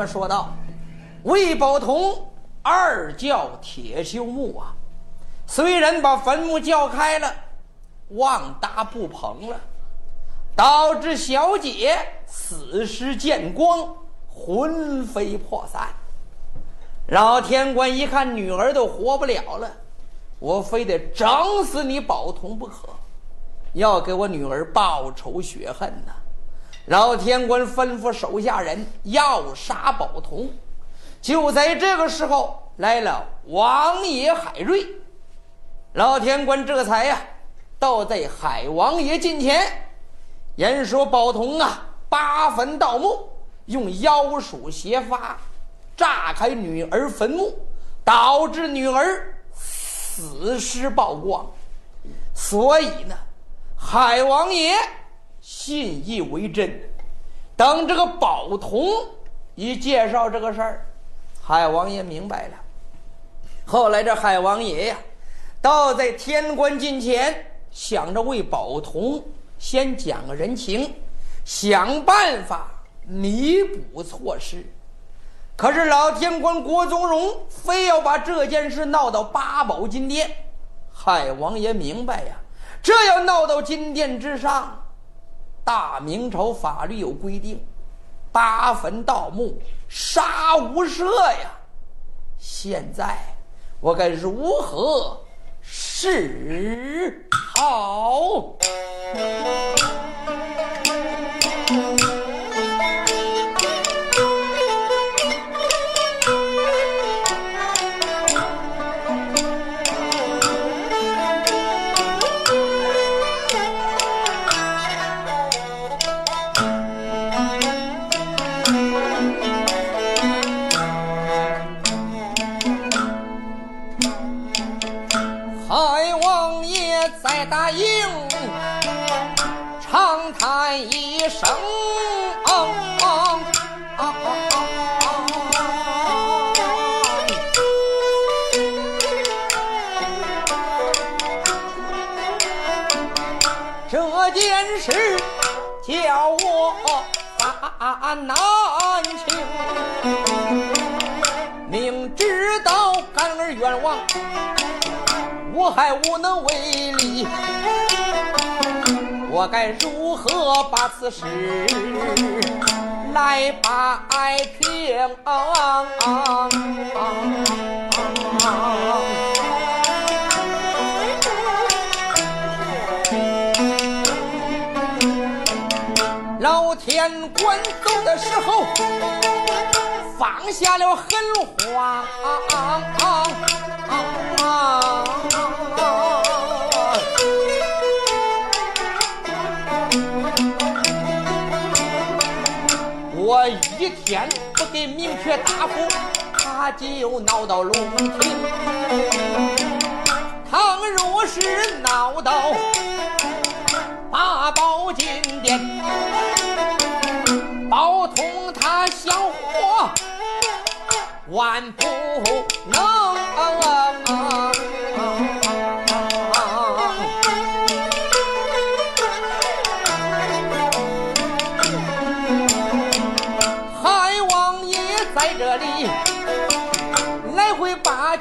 上回书怎么说道？魏宝同二叫铁锈墓啊，虽然把坟墓叫开了，旺达不捧了，导致小姐死尸见光，魂飞魄散。老天官一看女儿都活不了了，我非得整死你宝同不可，要给我女儿报仇雪恨呐！老天官吩咐手下人要杀宝通。就在这个时候，来了王爷海瑞。老天官这才呀，倒在海王爷近前，言说宝通啊，八坟盗墓，用妖术邪法。炸开女儿坟墓，导致女儿死尸曝光，所以呢，海王爷信以为真。等这个宝童一介绍这个事儿，海王爷明白了。后来这海王爷呀，倒在天官近前，想着为宝童先讲个人情，想办法弥补错失。可是老天官郭宗荣非要把这件事闹到八宝金殿，海王爷明白呀，这要闹到金殿之上，大明朝法律有规定，八坟盗墓杀无赦呀。现在我该如何是好？长叹一声，这件事叫我把难情。明知道干儿冤枉，我还无能为力。我该如何把此事来摆平？老天官走的时候，放下了狠话。一天不给明确答复，他就闹到龙庭。倘若是闹到八宝金殿。包通他想活，万不能。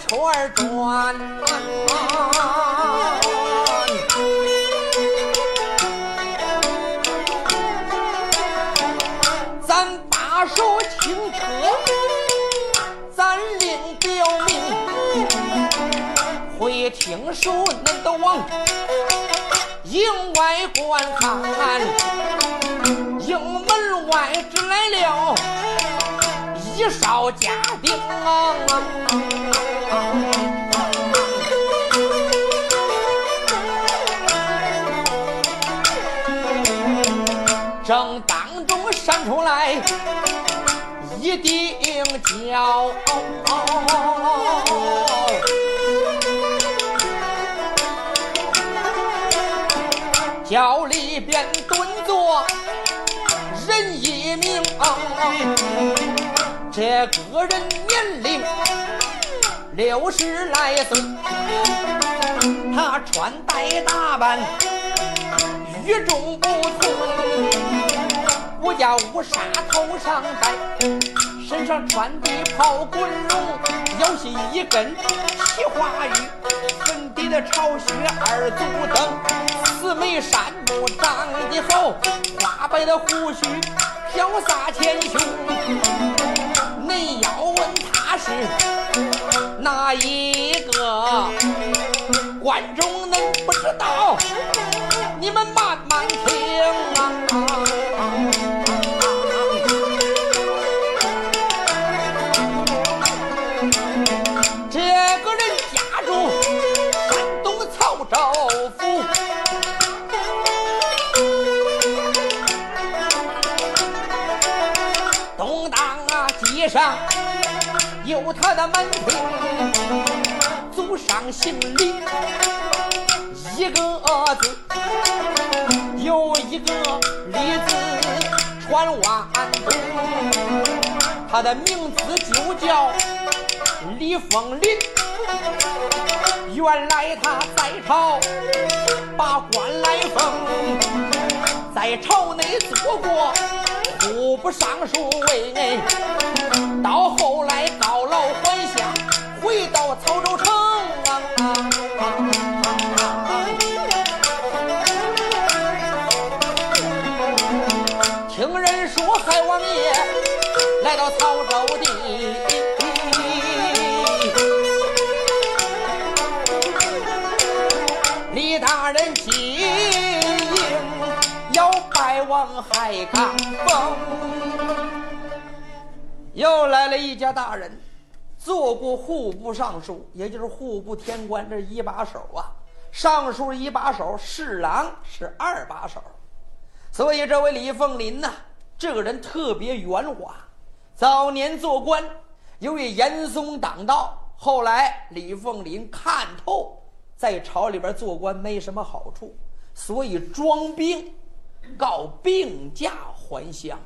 团转咱把手轻车咱另表明会听书恁都往营外观看营门外只来了。一哨家丁啊！正当中闪出来一顶轿。轿里边蹲坐人一名，这个人年龄六十来岁，他穿戴打扮与众不同，我家乌纱头上戴，身上穿的袍滚绒，腰系一根奇花玉，粉底的朝靴二足蹬，四眉山目长得好，花白的胡须飘洒前胸。恁要问他是哪一个，观众能不知道？你们慢慢听啊！上有他的门庭，祖上姓李，一个字。有一个李字传万东，他的名字就叫李凤林。原来他在朝把官来封，在朝内做过户部尚书位，到后来告老还乡，回到曹州城。海港峰。又来了一家大人，做过户部尚书，也就是户部天官这一把手啊。尚书一把手，侍郎是二把手。所以这位李凤林呐，这个人特别圆滑。早年做官，由于严嵩挡道，后来李凤林看透，在朝里边做官没什么好处，所以装病，告病假还乡。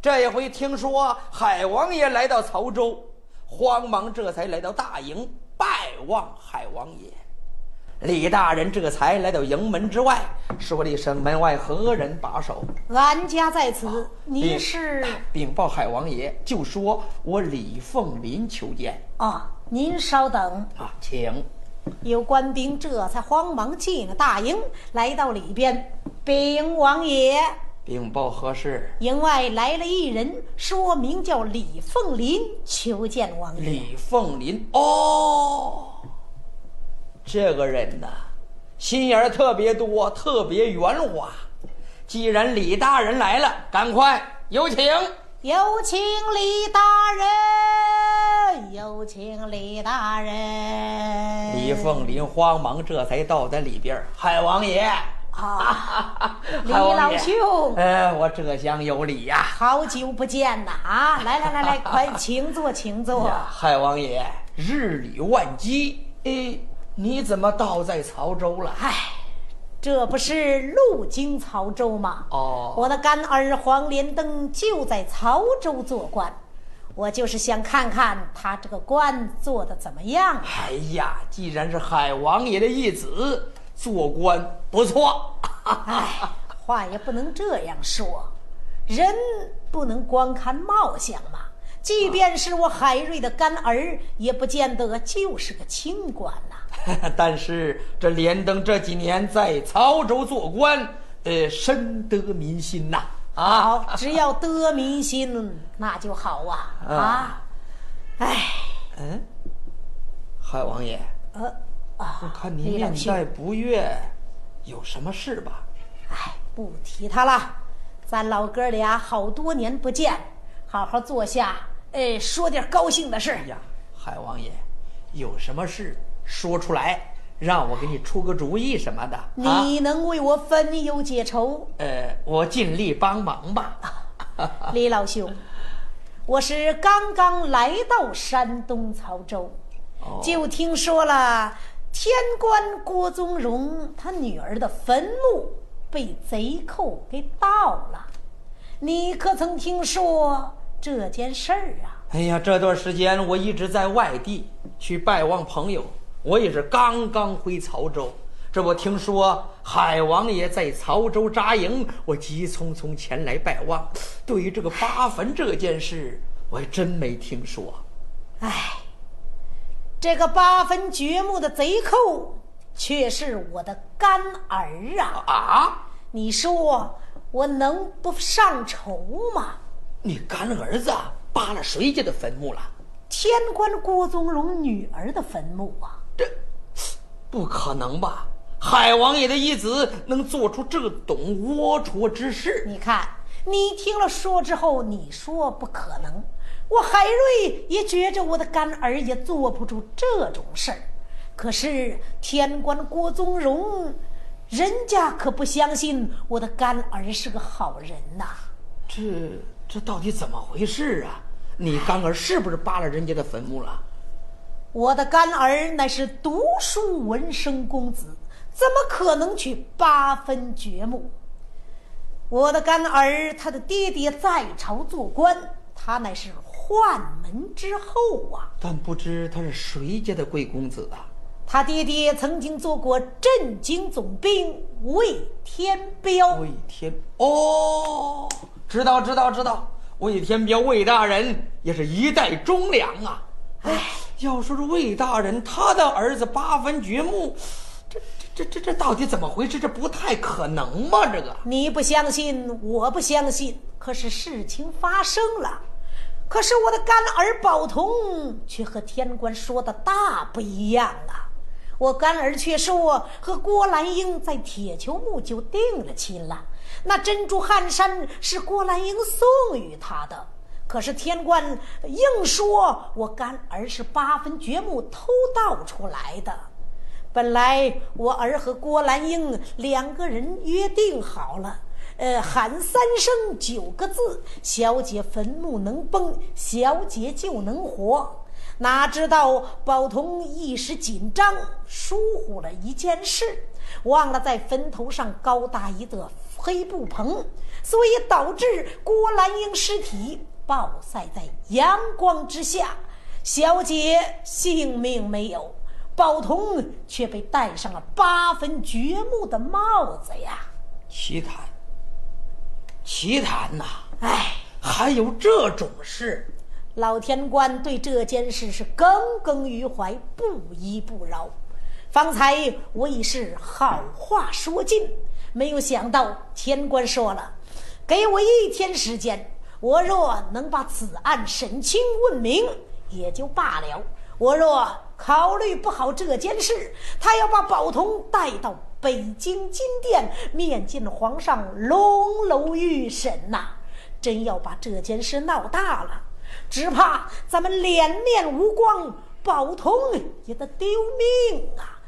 这一回听说海王爷来到曹州，慌忙这才来到大营拜望海王爷。李大人这才来到营门之外，说了一声：“门外何人把守俺家在此，您是？”禀报海王爷，就说我李凤林求见。啊，您稍等。啊，请。有官兵这才慌忙进了大营，来到里边，禀王爷。禀报何事？营外来了一人，说名叫李凤林，求见王爷。李凤林，哦。这个人呐，心眼儿特别多，特别圆滑。既然李大人来了，赶快有请，有请李大人，有请李大人。李凤林慌忙这才到在里边海王爷啊，李老兄，哎，我这厢有礼呀，好久不见呐！啊，来来来来，快请坐，请坐。海王爷，日理万机，哎。你怎么倒在曹州了？唉，这不是路经曹州吗？哦，我的干儿黄连登就在曹州做官，我就是想看看他这个官做的怎么样。哎呀，既然是海王爷的义子，做官不错。哎，话也不能这样说，人不能光看貌相嘛。即便是我海瑞的干儿，也不见得就是个清官呐。但是这连登这几年在曹州做官，呃，深得民心呐。啊，只要得民心，那就好啊。啊，哎，嗯，海王爷，呃，啊，我看您面带不悦，有什么事吧？哎，不提他了，咱老哥俩好多年不见，好好坐下，哎，说点高兴的事。呀，海王爷，有什么事？说出来，让我给你出个主意什么的。你能为我分忧解愁？呃，我尽力帮忙吧。李老兄，我是刚刚来到山东曹州，就听说了天官郭宗荣他女儿的坟墓被贼寇给盗了。你可曾听说这件事儿啊？哎呀，这段时间我一直在外地去拜望朋友。我也是刚刚回曹州，这不听说海王爷在曹州扎营，我急匆匆前来拜望。对于这个八坟这件事，我还真没听说。唉，这个八坟掘墓的贼寇却是我的干儿啊！啊，你说我能不上愁吗？你干儿子扒了谁家的坟墓了？天官郭宗荣女儿的坟墓啊！这不可能吧？海王爷的义子能做出这等龌龊之事？你看，你听了说之后，你说不可能。我海瑞也觉着我的干儿也做不出这种事儿，可是天官郭宗荣，人家可不相信我的干儿是个好人呐。这这到底怎么回事啊？你干儿是不是扒了人家的坟墓了？我的干儿乃是读书文生公子，怎么可能去八分掘墓？我的干儿，他的爹爹在朝做官，他乃是。宦门之后啊，但不知他是谁家的贵公子啊？他爹爹曾经做过镇京总兵魏天彪。魏天哦，知道知道知道，魏天彪魏大人也是一代忠良啊。哎，要说这魏大人他的儿子八分掘墓，这这这这到底怎么回事？这不太可能吗？这个你不相信，我不相信。可是事情发生了。可是我的干儿宝童却和天官说的大不一样啊！我干儿却说和郭兰英在铁球墓就定了亲了，那珍珠汗衫是郭兰英送与他的。可是天官硬说我干儿是八分掘墓偷盗出来的。本来我儿和郭兰英两个人约定好了。呃，喊三声九个字，小姐坟墓能崩，小姐就能活。哪知道宝童一时紧张，疏忽了一件事，忘了在坟头上高搭一个黑布棚，所以导致郭兰英尸体暴晒在阳光之下，小姐性命没有，宝童却被戴上了八分掘墓的帽子呀！奇谈。奇谈呐！哎，还有这种事！老天官对这件事是耿耿于怀，不依不饶。方才我已是好话说尽，没有想到天官说了，给我一天时间，我若能把此案审清问明，也就罢了；我若考虑不好这件事，他要把宝童带到。北京金殿面见皇上，龙楼御审呐！真要把这件事闹大了，只怕咱们脸面无光，宝童也得丢命啊！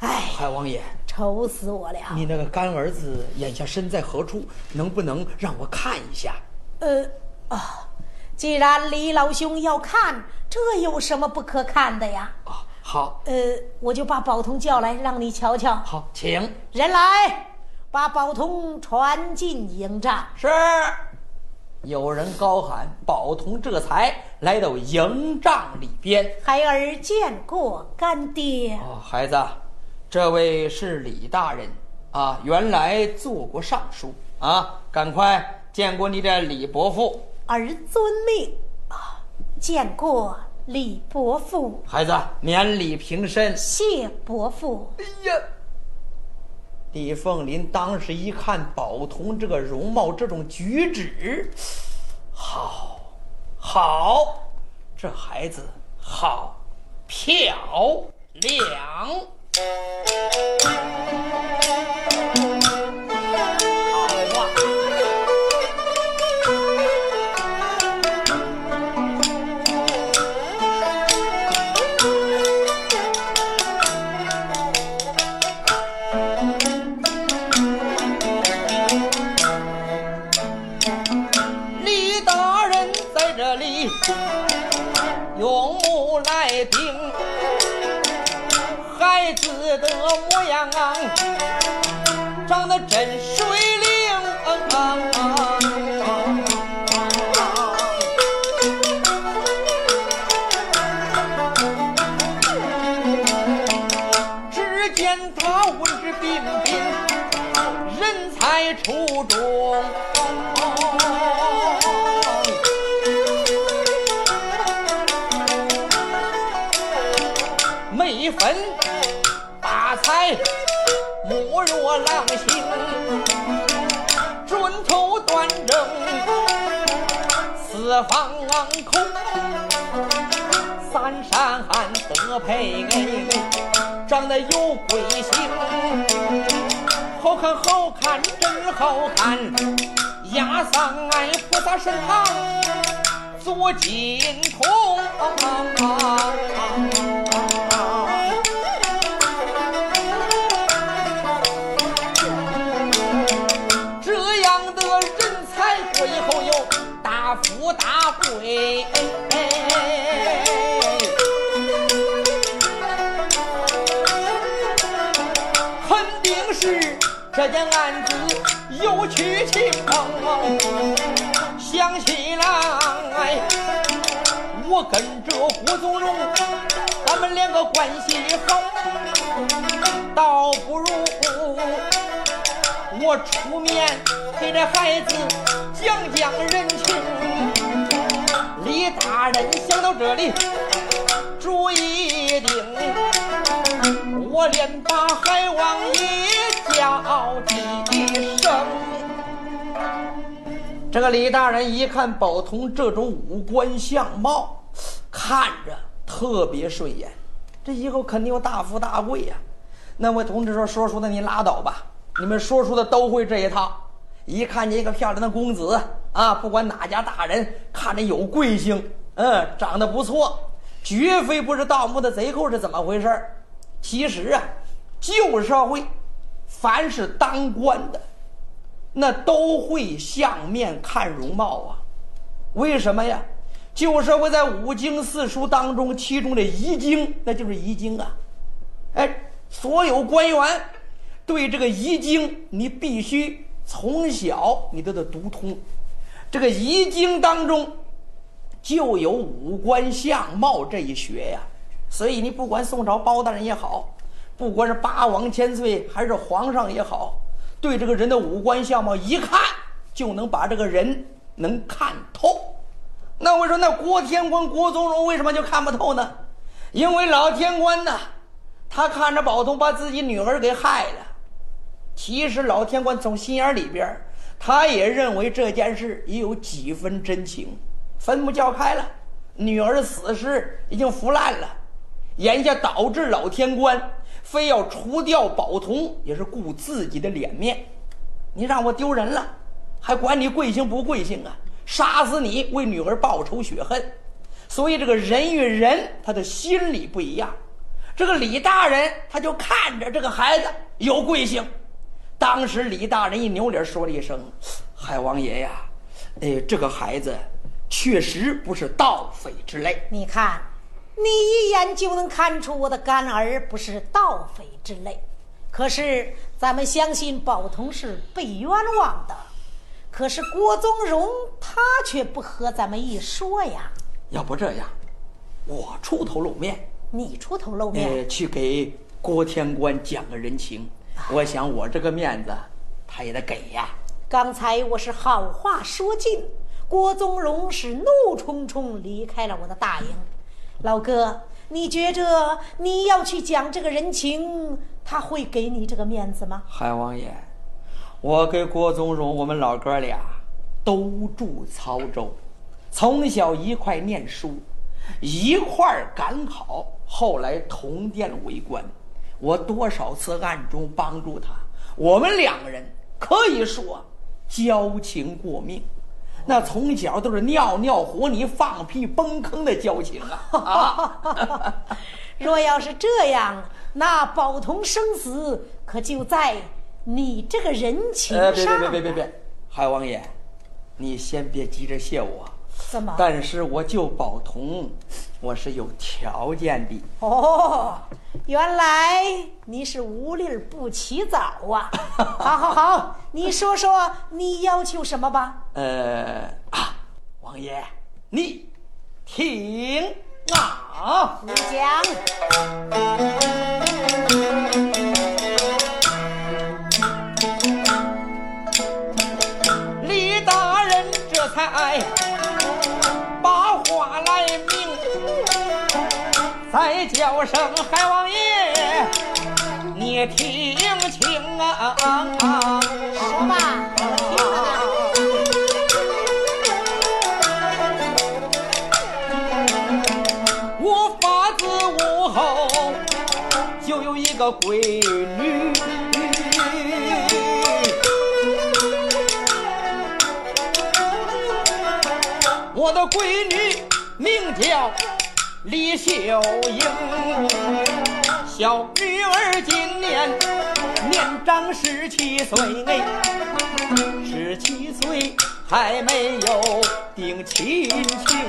哎，海王爷，愁死我了！你那个干儿子眼下身在何处？能不能让我看一下？呃，啊，既然李老兄要看，这有什么不可看的呀？啊。好，呃，我就把宝通叫来，让你瞧瞧。好，请人来，把宝通传进营帐。是，有人高喊，宝通这才来到营帐里边。孩儿见过干爹。哦，孩子，这位是李大人啊，原来做过尚书啊，赶快见过你的李伯父。儿遵命啊，见过。李伯父，孩子免礼平身。谢伯父。哎呀，李凤林当时一看宝童这个容貌，这种举止，好，好，这孩子好漂亮。这里用木来钉孩子的模样，长得真帅。方空，三山得配，长得有贵相，好看好看真好看，压上俺菩萨身旁做金童。肯定是这件案子有屈情，想起来我跟着郭宗荣，咱们两个关系好，倒不如我出面给这孩子讲讲人人想到这里，主意定。我连把海王爷叫几声。这个李大人一看宝通这种五官相貌，看着特别顺眼，这以后肯定有大富大贵呀、那位同志说：“说书的你拉倒吧，你们说书的都会这一套。一看见一个漂亮的公子啊，不管哪家大人，看着有贵姓，嗯，长得不错，绝非不是盗墓的贼寇是怎么回事其实啊，旧社会，凡是当官的，那都会相面看容貌啊。为什么呀？旧社会在五经四书当中，其中的遗经，那就是遗经啊。哎，所有官员对这个遗经，你必须从小你都得读通。这个遗经当中就有五官相貌这一学呀。所以你不管宋朝包大人也好，不管是八王千岁还是皇上也好，对这个人的五官相貌一看就能把这个人能看透。那我说，那郭天官郭宗荣为什么就看不透呢？因为老天官呐，他看着宝通把自己女儿给害了。其实老天官从心眼里边，他也认为这件事也有几分真情。坟墓叫开了，女儿死尸已经腐烂了，眼下导致老天官非要除掉宝童，也是顾自己的脸面。你让我丢人了，还管你贵姓不贵姓啊？杀死你，为女儿报仇雪恨。所以这个人与人他的心理不一样。这个李大人他就看着这个孩子有贵姓，当时李大人一扭脸说了一声：“海王爷呀，哎，这个孩子确实不是盗匪之类。你看，你一眼就能看出我的干儿不是盗匪之类。可是咱们相信宝通是被冤枉的，可是郭宗荣他却不和咱们一说呀。要不这样，我出头露面，你出头露面，呃，去给郭天官讲个人情。我想我这个面子，他也得给呀。刚才我是好话说尽，郭宗荣是怒冲冲离开了我的大营。老哥，你觉着你要去讲这个人情，他会给你这个面子吗？海王爷，我跟郭宗荣，我们老哥俩都住曹州，从小一块念书，一块赶考，后来同殿为官。我多少次暗中帮助他，我们两个人可以说交情过命。那从小都是尿尿和泥、放屁崩坑的交情啊！啊，若要是这样，那宝同生死可就在你这个人情呃，别上。别别别别别，海王爷，你先别急着谢我。怎么？但是我救宝童，我是有条件的。哦，原来你是无利不起早啊！好好好，你说说你要求什么吧。呃啊，王爷，你秀英，小女儿今年年长十七岁，十七岁还没有定亲情。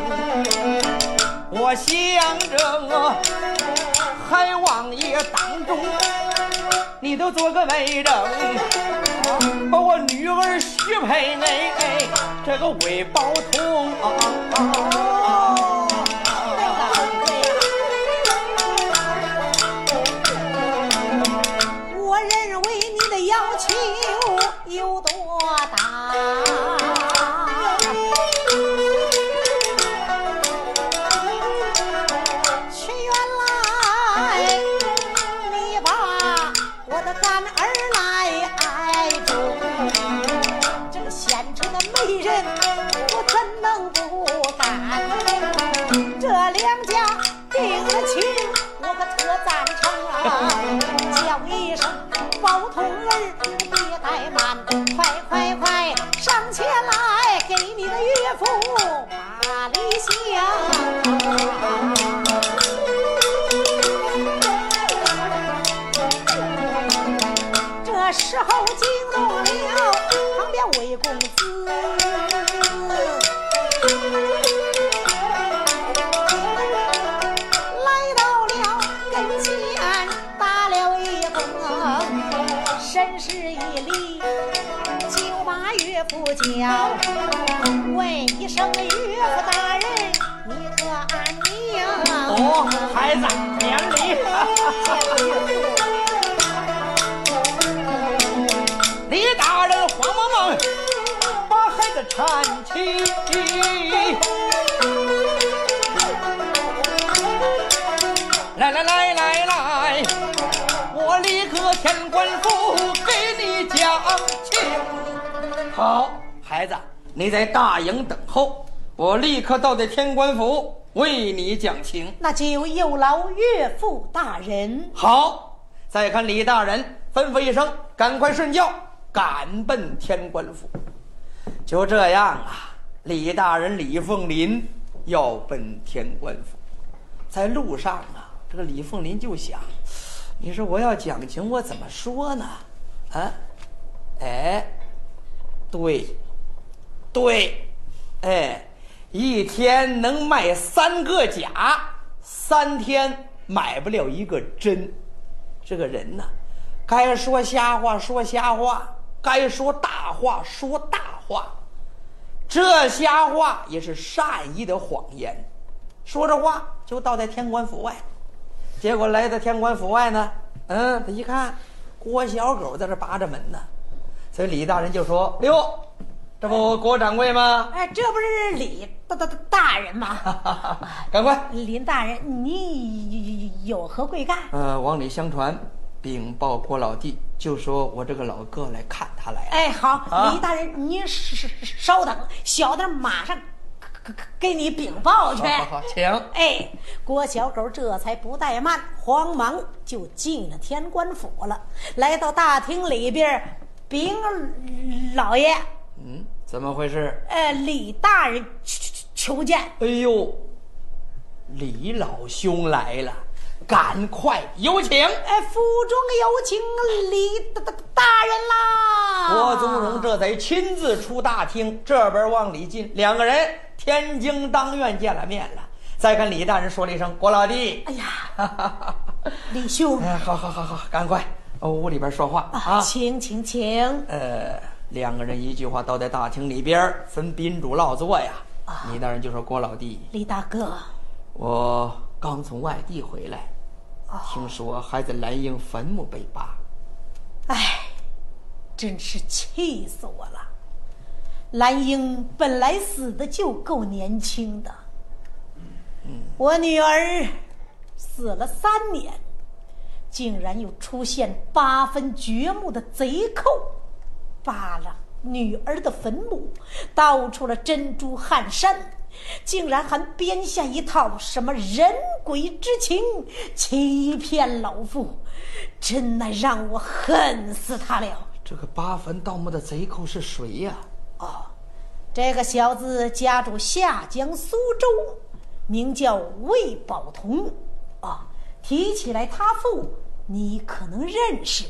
我想着海王爷当中，你都做个媒人，把我女儿许配哎，这个魏宝通。两家定了亲，我可特赞成啊！叫一声包同儿，别怠慢，快快快上前来，给你的岳父把礼相。这时候惊动了旁边魏公子。问一声岳父大人，你可安宁？哦，孩子，免礼。李大人慌忙忙把孩子搀起。来来来来来，我立刻天官府给你讲情。好，孩子，你在大营等候，我立刻到这天官府为你讲情。那就有劳岳父大人。好，再看李大人吩咐一声，赶快顺轿赶奔天官府。就这样啊，李大人李凤林要奔天官府，在路上啊，这个李凤林就想：你说我要讲情，我怎么说呢？啊，哎，对，对，哎，一天能卖三个假，三天买不了一个真。这个人呐，该说瞎话说瞎话，该说大话说大话。这瞎话也是善意的谎言，说着话就到在天官府外。结果来到天官府外呢，嗯，他一看郭小狗在这扒着门呢，所以李大人就说：“哟，这不郭掌柜吗？哎，这不是李大大大大人吗？赶快！林大人，你有何贵干？呃，往里相传，禀报郭老弟，就说我这个老哥来看他来了。哎，好，啊李大人，您稍稍等，小的马上给你禀报去。好好好，请。哎，郭小狗这才不怠慢，慌忙就进了天官府了。来到大厅里边，禀老爷，嗯，怎么回事？呃，李大人求求见。哎呦，李老兄来了，赶快有请。哎，府中有请李大大大人啦！郭宗荣这才亲自出大厅，这边往里进，两个人天津当院见了面了。再跟李大人说了一声：“郭老弟。哎呀，哈哈哈哈”李兄 哎，好好好好，赶快哦屋里边说话啊，啊。请请请。呃，两个人一句话倒在大厅里边，分宾主落座呀。李大人就说：“郭老弟，李大哥，我刚从外地回来，听说还在兰英坟墓被扒。哎，真是气死我了！兰英本来死的就够年轻的，我女儿死了三年，竟然又出现八分掘墓的贼寇，扒了女儿的坟墓，盗出了珍珠汗衫，竟然还编下一套什么人鬼之情，欺骗老妇，真乃让我恨死他了。这个扒坟盗墓的贼寇是谁呀？哦，这个小子家住下江苏州，名叫魏宝同。啊，提起来他父，你可能认识，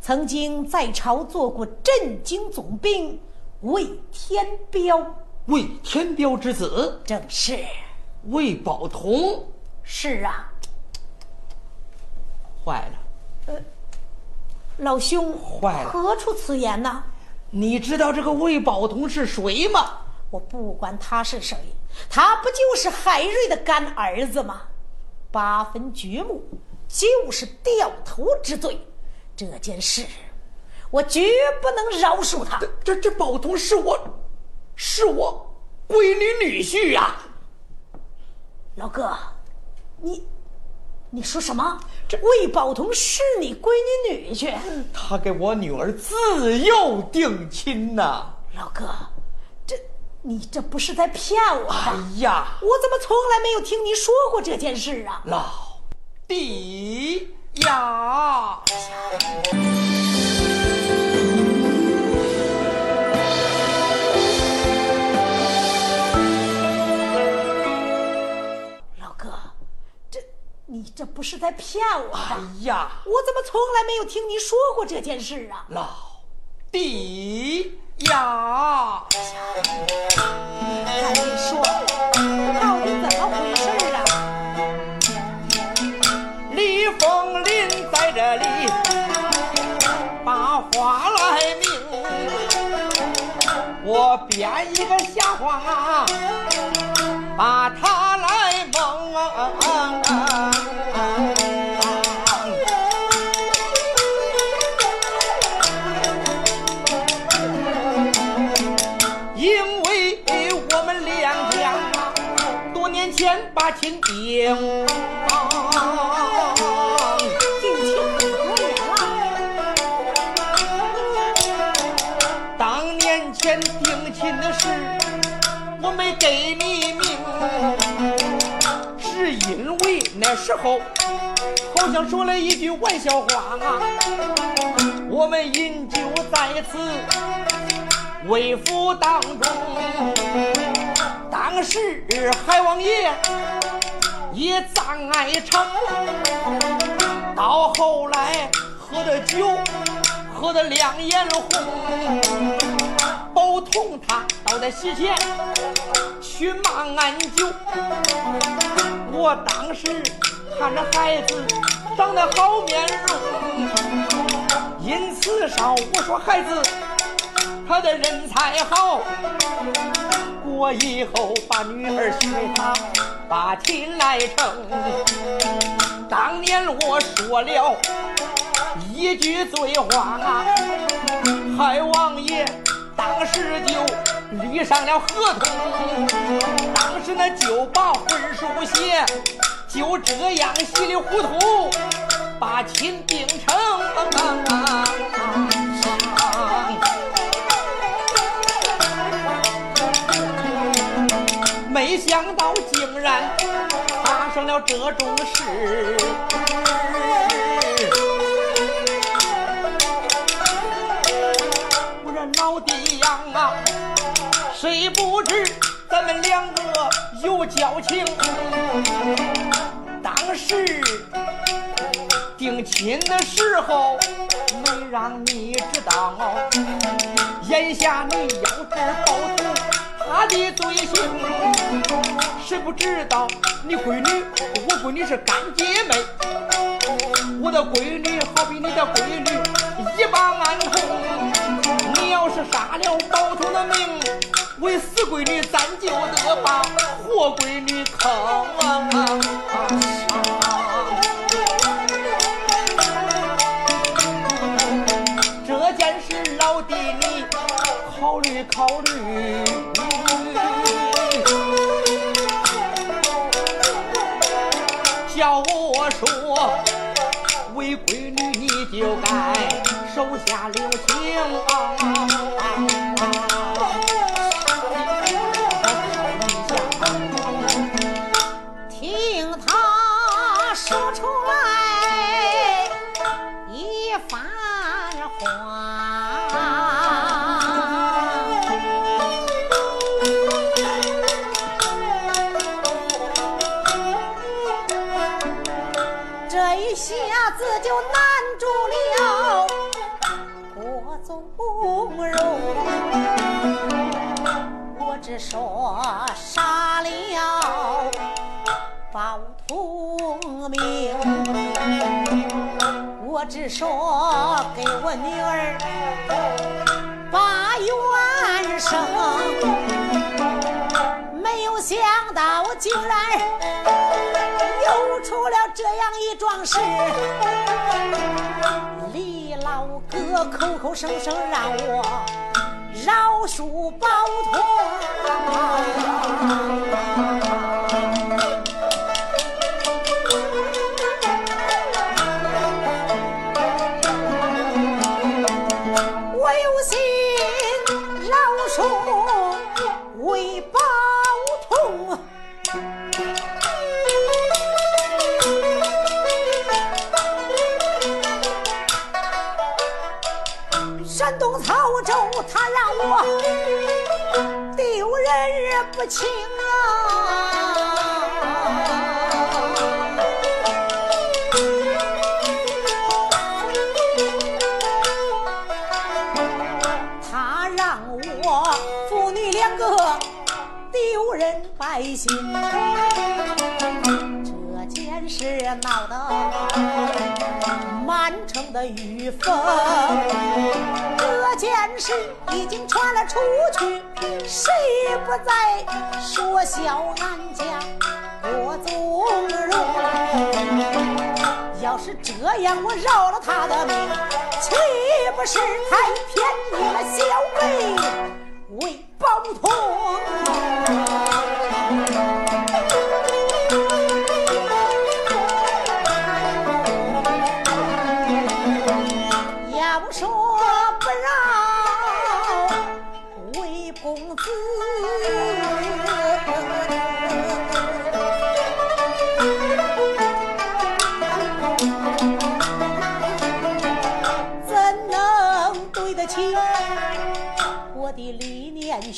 曾经在朝做过镇京总兵魏天彪。魏天彪之子，正是魏宝同。是啊，坏了。呃老兄，坏了！何出此言呢？你知道这个魏宝同是谁吗？我不管他是谁，他不就是海瑞的干儿子吗？八分掘墓就是掉头之罪，这件事我绝不能饶恕他。这这宝同是我，是我闺女女婿呀！老哥，你。你说什么？这魏宝同是你闺女女婿？他给我女儿自幼定亲呐！老哥，这你这不是在骗我？哎呀，我怎么从来没有听你说过这件事啊？老弟呀！你这不是在骗我？哎呀，我怎么从来没有听你说过这件事啊？老弟呀，赶紧说，到底怎么回事在这里把话来明，我编一个瞎话，把他来蒙。因为我们两家多年前把亲定，那时候好像说了一句玩笑话啊。我们饮酒在此为府当中。当时海王爷也葬爱成，到后来喝的酒喝的两眼红，宝同他倒在席前去骂俺舅。我当时看着孩子长得好面容，因此上我说孩子他的人才好。我以后把女儿许给他，把亲来成。当年我说了一句醉话，海王爷当时就立上了合同。当时那就把婚书写，就这样稀里糊涂把亲定成。没想到竟然发生了这种事，啊，谁不知咱们两个有交情？当时定亲的时候没让你知道，眼下你要知道。他的罪行，谁不知道？你闺女，我闺女是干姐妹，我的闺女好比你的闺女一把安红。你要是杀了宝通的命，为死闺女咱就得把活闺女坑。这件事，老弟你考虑。考虑。要我说，为闺女你就该手下留情啊！包通明，我只说给我女儿把冤生，没有想到竟然又出了这样一桩事。李老哥口口声声让我饶恕包通。不轻啊！他让我父女两个丢人败姓，是闹得满城的雨风。这件事已经传了出去，谁不在说笑俺家郭宗荣？要是这样，我饶了他的命，岂不是太便宜了小妹为包通？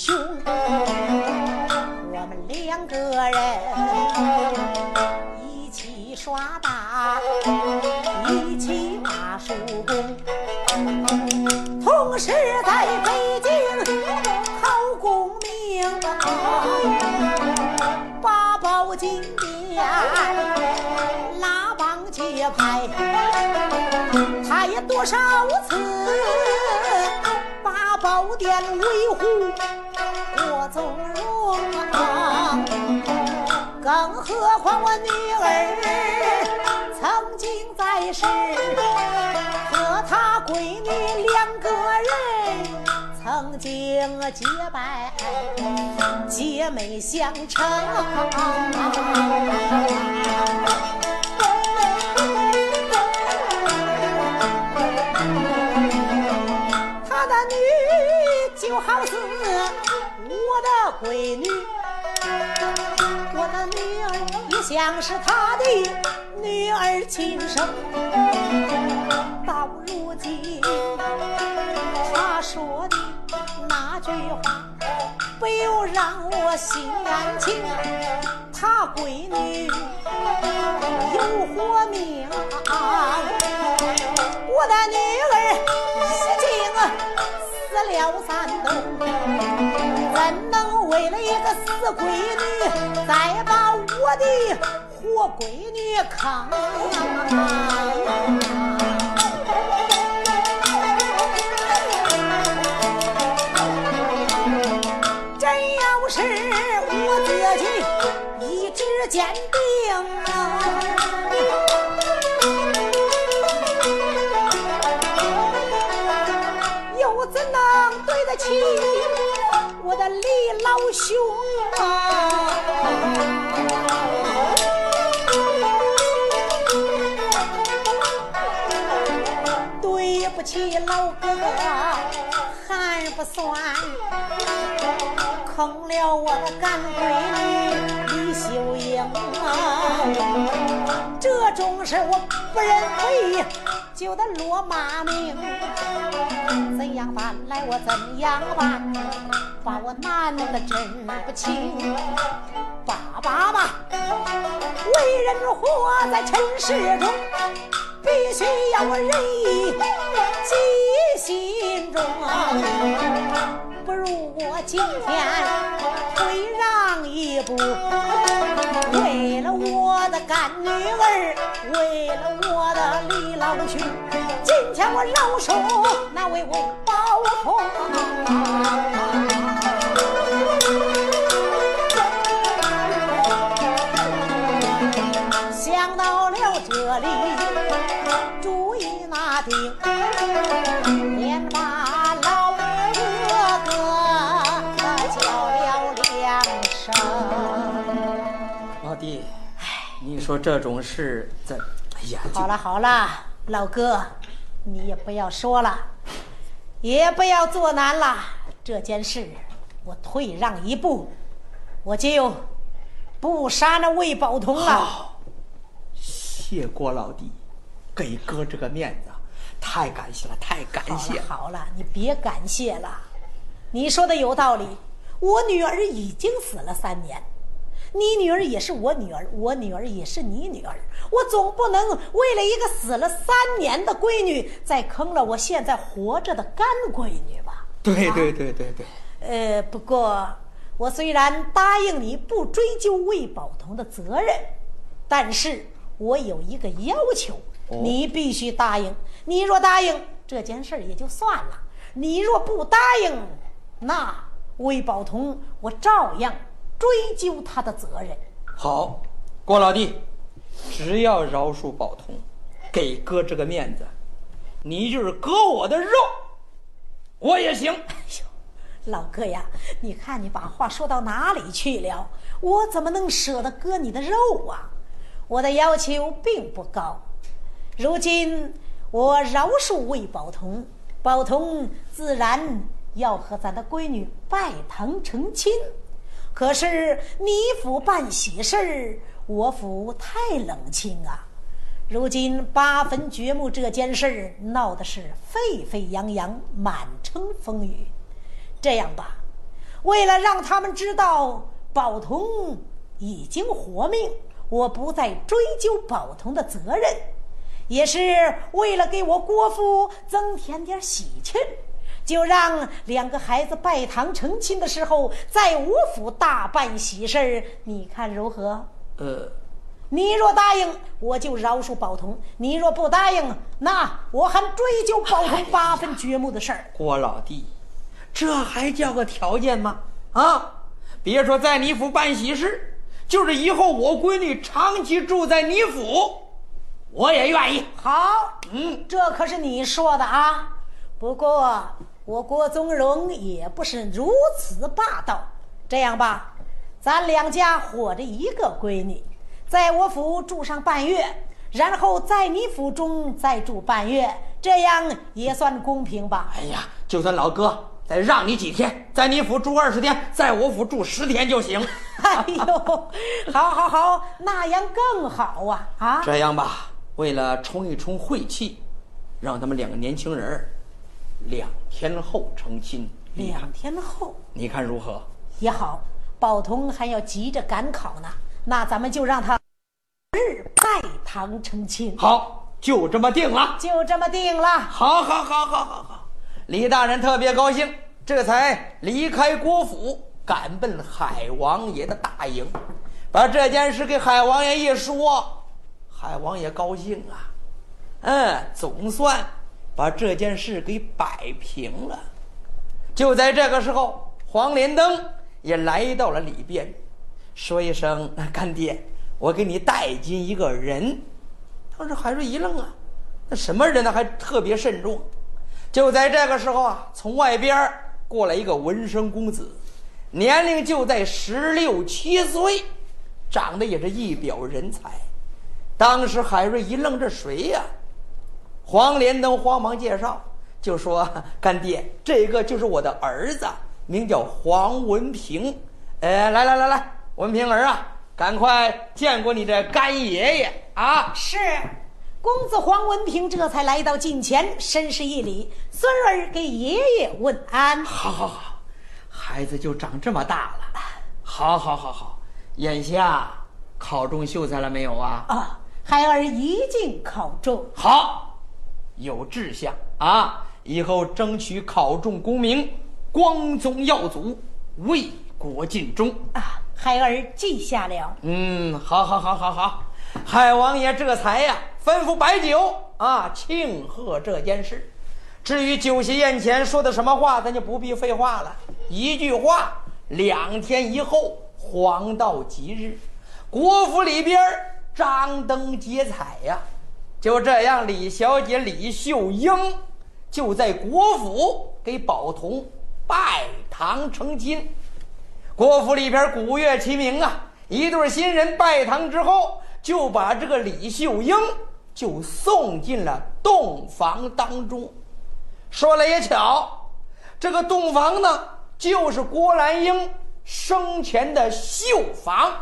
兄？我们两个人一起耍大，一起把叔公，同时在北京考功名，八宝金殿拉帮结派。他也多少次把宝殿维护郭宗荣，更何况我女儿曾经在世和他闺女两个人曾经结拜，姐妹相称。闺女，我的女儿也像是他的女儿亲生。到如今，他说的那句话，不由让我心甘情。他闺女有活命，我的女儿已经死了三冬，怎能为了一个死闺女，再把我的活闺女坑？真要是我自己一直坚定，又怎能对得起我的李老兄啊！对不起，老哥哥还不算，坑了我的干闺女李秀英啊！这种事我不认赔，就得落骂名。怎样办来？我怎样办？把我难的真不轻。爸爸吧，为人活在尘世中。必须要我仁义记心中！不如我今天退让一步，为了我的干女儿，老兄，今天我饶恕那位魏宝通。连把老哥哥叫了两声。老弟，你说这种事怎？哎呀，好了好了，老哥，你也不要说了，也不要做难了。这件事我退让一步，我就不杀那魏宝同了。谢郭老弟，给哥这个面子。太感谢了，太感谢了！好了，你别感谢了。你说的有道理，我女儿已经死了三年，你女儿也是我女儿，我女儿也是你女儿，我总不能为了一个死了三年的闺女，再坑了我现在活着的干闺女吧？对对对对对。呃，不过我虽然答应你不追究魏宝同的责任，但是我有一个要求。你必须答应。你若答应，这件事也就算了；你若不答应，那魏宝同我照样追究他的责任。好，郭老弟，只要饶恕宝同，给哥这个面子，你就是割我的肉，我也行。哎呦，老哥呀，你看你把话说到哪里去了？我怎么能舍得割你的肉啊？我的要求并不高。如今我饶恕魏宝通，宝通自然要和咱的闺女拜堂成亲。可是你府办喜事儿我府太冷清啊。如今八坟掘墓这件事儿闹的是沸沸扬扬，满城风雨。这样吧，为了让他们知道宝通已经活命，我不再追究宝通的责任。也是为了给我郭父增添点喜庆，就让两个孩子拜堂成亲的时候，在我府大办喜事儿，你看如何？呃，你若答应，我就饶恕宝同；你若不答应，那我还追究宝同八分掘墓的事儿。郭老弟，这还叫个条件吗？啊，别说在你府办喜事，就是以后我闺女长期住在你府。我也愿意。好，嗯，这可是你说的啊。不过我郭宗荣也不是如此霸道。这样吧，咱两家伙着一个闺女，在我府住上半月，然后在你府中再住半月，这样也算公平吧？哎呀，就算老哥再让你几天，在你府住二十天，在我府住十天就行。哎呦，好，好，好，那样更好啊！啊，这样吧。为了冲一冲晦气，让他们两个年轻人两天后成亲。两天后，你看如何？也好，宝通还要急着赶考呢，那咱们就让他日拜堂成亲。好，就这么定了。就这么定了。好，好，好，好，好，好。李大人特别高兴，这才离开郭府，赶奔海王爷的大营，把这件事给海王爷一说。海王爷高兴啊，嗯，总算把这件事给摆平了。就在这个时候，黄连登也来到了里边，说一声：“ 干爹，我给你带进一个人。”当时海瑞一愣啊，那什么人呢？还特别慎重。就在这个时候啊，从外边过来一个文生公子，年龄就在十六七岁，长得也是一表人才。当时海瑞一愣：“这谁呀？”黄连登慌忙介绍，就说：“ 干爹，这个就是我的儿子，名叫黄文平。哎，来来来来，文平儿啊，赶快见过你的干爷爷啊！”是，公子黄文平这才来到近前，深施一礼，孙儿给爷爷问安。好好好，孩子就长这么大了。好好好好，眼下考中秀才了没有啊？啊，孩儿已经考中。好，有志向啊！以后争取考中功名，光宗耀祖，为国尽忠。啊，孩儿记下了。嗯，好，好，好，好，好。海王爷这才呀，吩咐摆酒啊，庆贺这件事。至于酒席宴前说的什么话，咱就不必废话了。一句话，两天以后，黄道吉日，国府里边张灯结彩呀。就这样，李小姐李秀英就在国府给宝同拜堂成亲。国府里边鼓乐齐鸣啊，一对新人拜堂之后，就把这个李秀英就送进了洞房当中。说来也巧，这个洞房呢，就是郭兰英生前的绣房。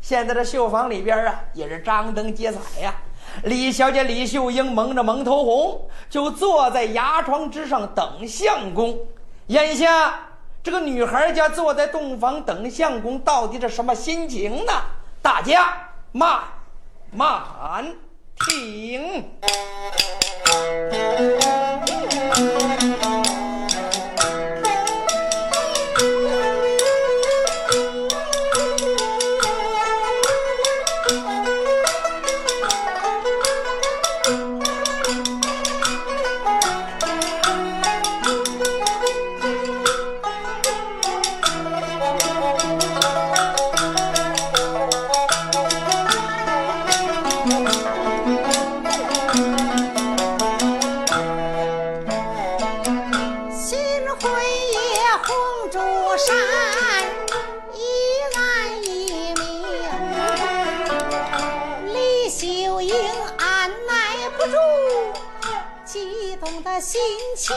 现在这绣房里边啊，也是张灯结彩呀。李小姐李秀英蒙着蒙头红，就坐在牙床之上等相公。眼下这个女孩家坐在洞房等相公，到底是什么心情呢？大家慢慢听。的心情。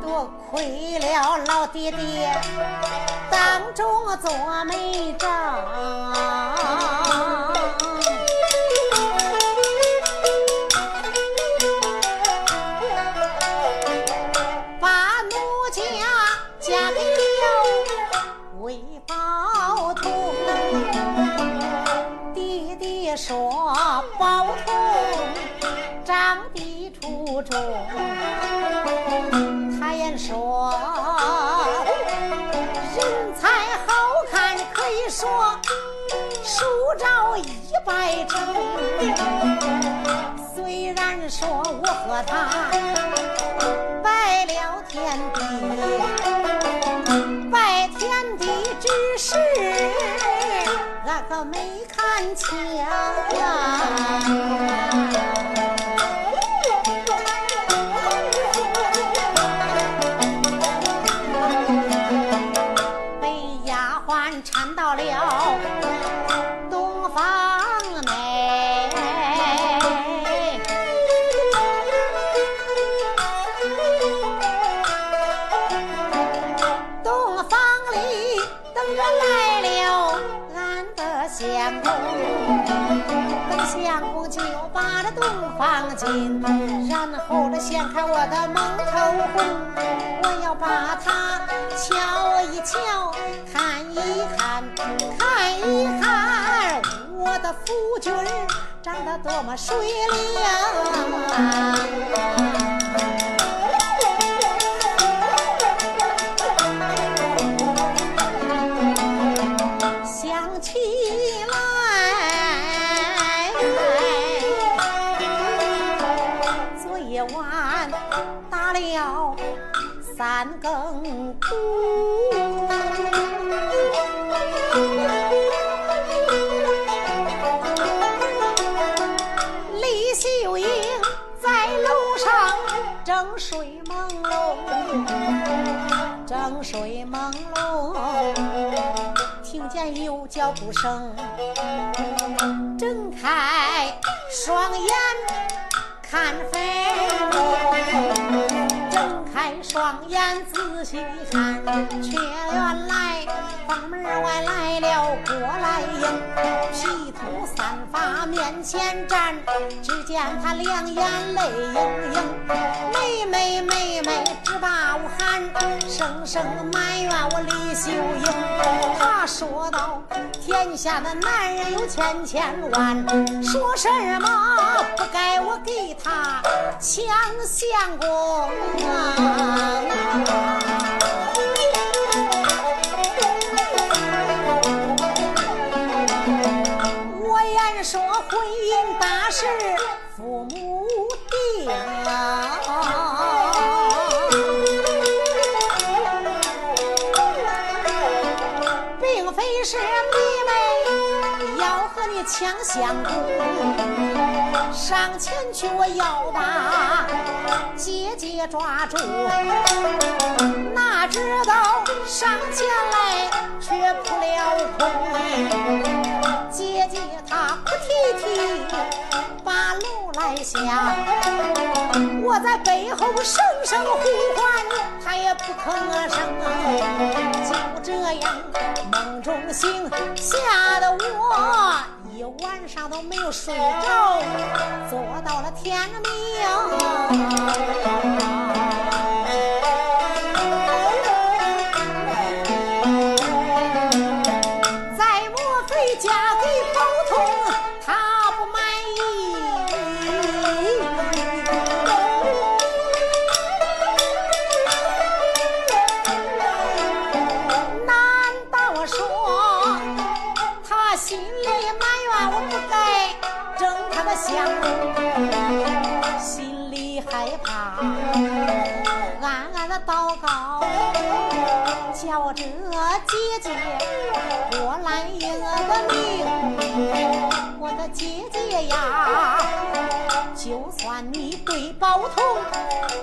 多亏了老爹爹当中做媒丈，着一百整。虽然说我和他拜了天地，拜天地之时，俺可没看清啊。然后掀开我的蒙头红，我要把它瞧一瞧，看一看，看一看，我的夫君长得多么水灵！正睡朦胧，听见有脚步声，睁开双眼看飞龙。开双眼仔细看，却原来房门外来了郭来英，披头散发面前站，只见他两眼泪盈盈，妹妹妹妹直把我喊，声声埋怨我李秀英。他说道：天下的男人有千千万，说什么不该我给他抢相公啊？我言说婚姻大事父母定，并非是妹妹要和你抢相公。上前去，我要把姐姐抓住，哪知道上前来却扑了空。姐姐她哭啼啼把楼来下，我在背后声声呼唤，她也不吭声。就这样梦中醒，吓得我。一晚上都没有睡着，坐到了天明。这姐姐郭兰英的命。我的姐姐呀，就算你对宝通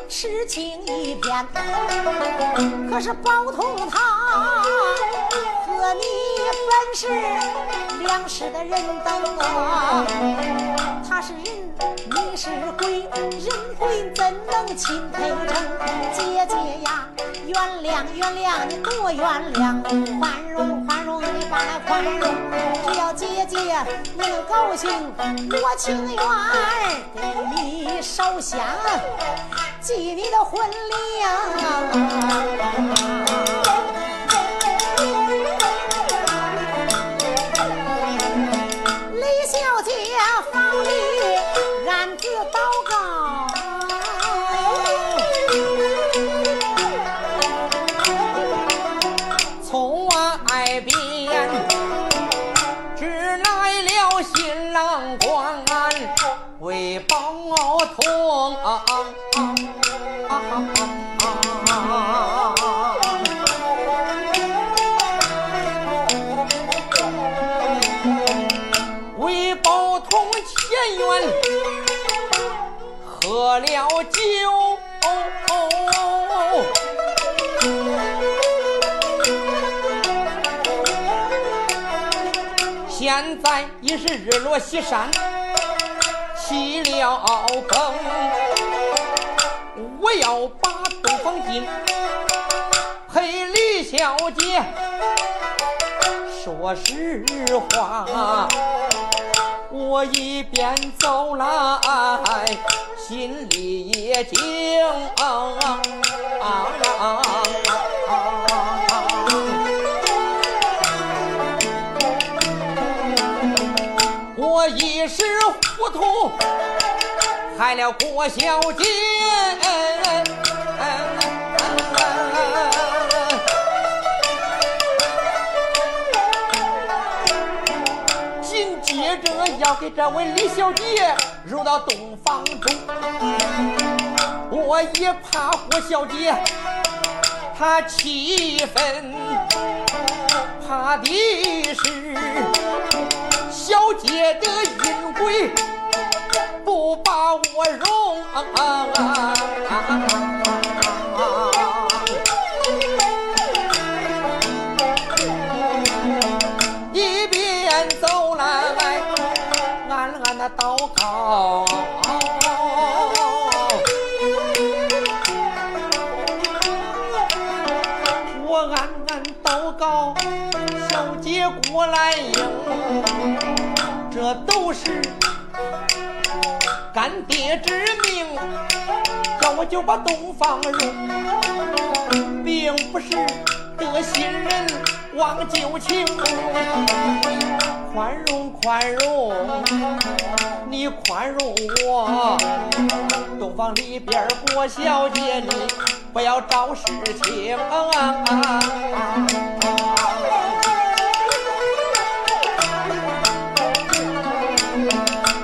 痴情一片，可是宝通他和你本是两世的人等啊，他是人。你是鬼，人鬼怎能亲配成？姐姐呀，原谅原谅你多原谅，宽容把那宽容。只要姐姐你能高兴，我情愿给你烧香，祭你的婚礼。喝了酒，现在已是日落西山，起了风。我要把东方金陪李小姐说实话，我一边走来。心里也惊，我一时糊涂害了郭小姐。紧接着要给这位李小姐。入到洞房中，我也怕郭小姐她气愤，怕的是小姐的阴鬼不把我容。我暗暗祷告，小姐过来迎，这都是干爹之命，叫我就把洞房入，并不是得新人。忘旧情，宽容宽容，你宽容我，洞房里边郭小姐你不要找事情。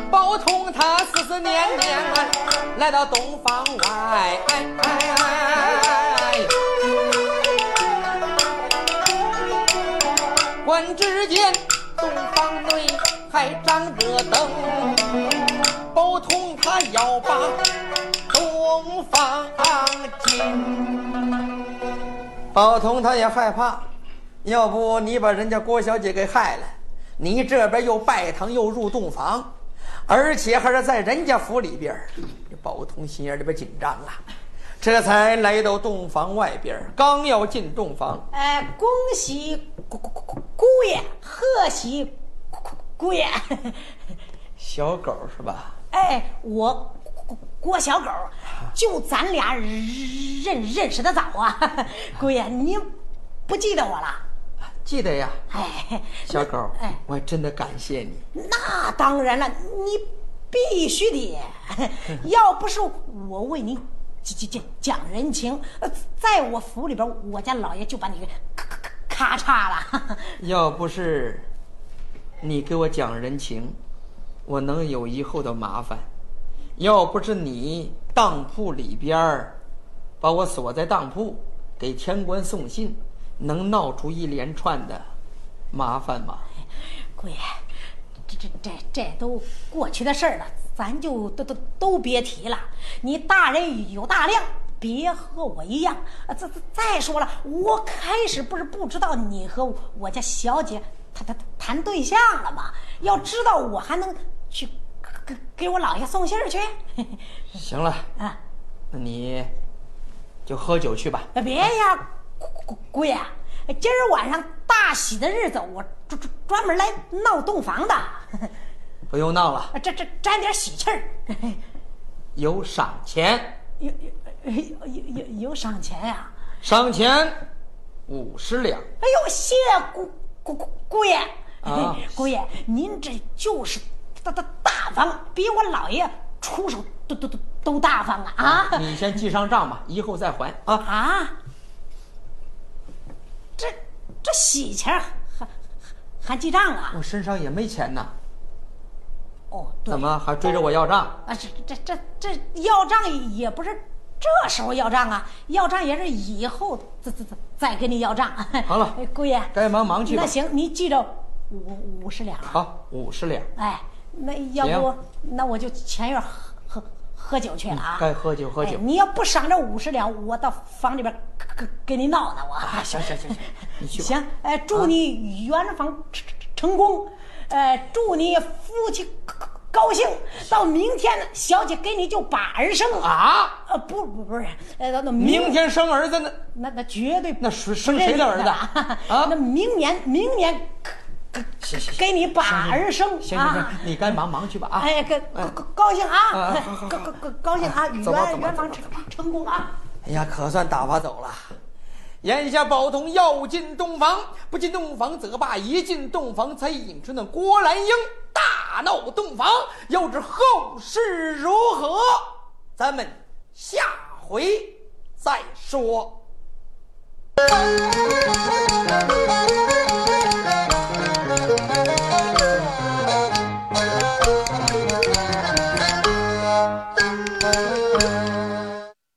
包通他思思念念来到东房外，观只见东房内还张着灯，包通他要把东房进。宝通他也害怕，要不你把人家郭小姐给害了，你这边又拜堂又入洞房，而且还是在人家府里边儿，这包通心眼里边紧张啊，这才来到洞房外边儿，刚要进洞房，哎，恭喜姑姑姑姑姑爷，贺喜姑姑姑爷。小狗是吧？哎，我郭郭小狗，就咱俩认认识的早啊，姑爷，你不记得我了？记得呀，哎，小狗，哎，我真的感谢你。那当然了，你必须的，要不是我为你讲讲讲讲人情，呃在我府里边，我家老爷就把你给咔咔咔咔嚓了。要不是你给我讲人情，我能有以后的麻烦；要不是你当铺里边把我锁在当铺，给天官送信，能闹出一连串的麻烦吗？姑爷，这这这这都过去的事儿了，咱就都都都别提了。你大人有大量，别和我一样。啊，再再再说了，我开始不是不知道你和我家小姐谈谈谈对象了吗？要知道我还能去给给我老爷送信儿去。行了，啊，那你就喝酒去吧。别呀，姑姑姑爷，今儿晚上大喜的日子，我专专专门来闹洞房的。不用闹了，这这沾点喜气儿，有赏钱，有有有有有赏钱呀、赏钱五十两。哎呦，谢姑姑姑姑爷，啊姑爷，您这就是大大大方，比我老爷出手都都都都大方啊啊你先记上账吧，以后再还啊。啊！这这喜钱还还还记账啊？我身上也没钱呐，哦，对怎么还追着我要账？啊？这这这这要账也不是这时候要账啊，要账也是以后再再再再跟你要账。好了 哎姑爷，该忙忙去吧那行，你记着五五十两啊。好，五十两。哎，那要不那我就前院喝喝喝酒去了啊。该喝酒喝酒哎你要不赏这五十两，我到房里边给给给你闹呢我。啊，行行行行，你去吧。行，哎，祝你圆房成成功，呃，祝你夫妻高高兴。到明天，小姐给你就把儿生啊！呃，不不不是，呃，那那明天生儿子呢？那那绝对那谁生谁的儿子啊？啊 那明年明年给行行行给你把儿生行行行啊，你该忙忙去吧啊！哎，高高兴啊！高高高高兴啊！圆圆房走成成功啊！哎呀，可算打发走了。眼下宝通要进洞房，不进洞房则罢，一进洞房才引出那郭兰英大闹洞房。要知后事如何，咱们下回再说。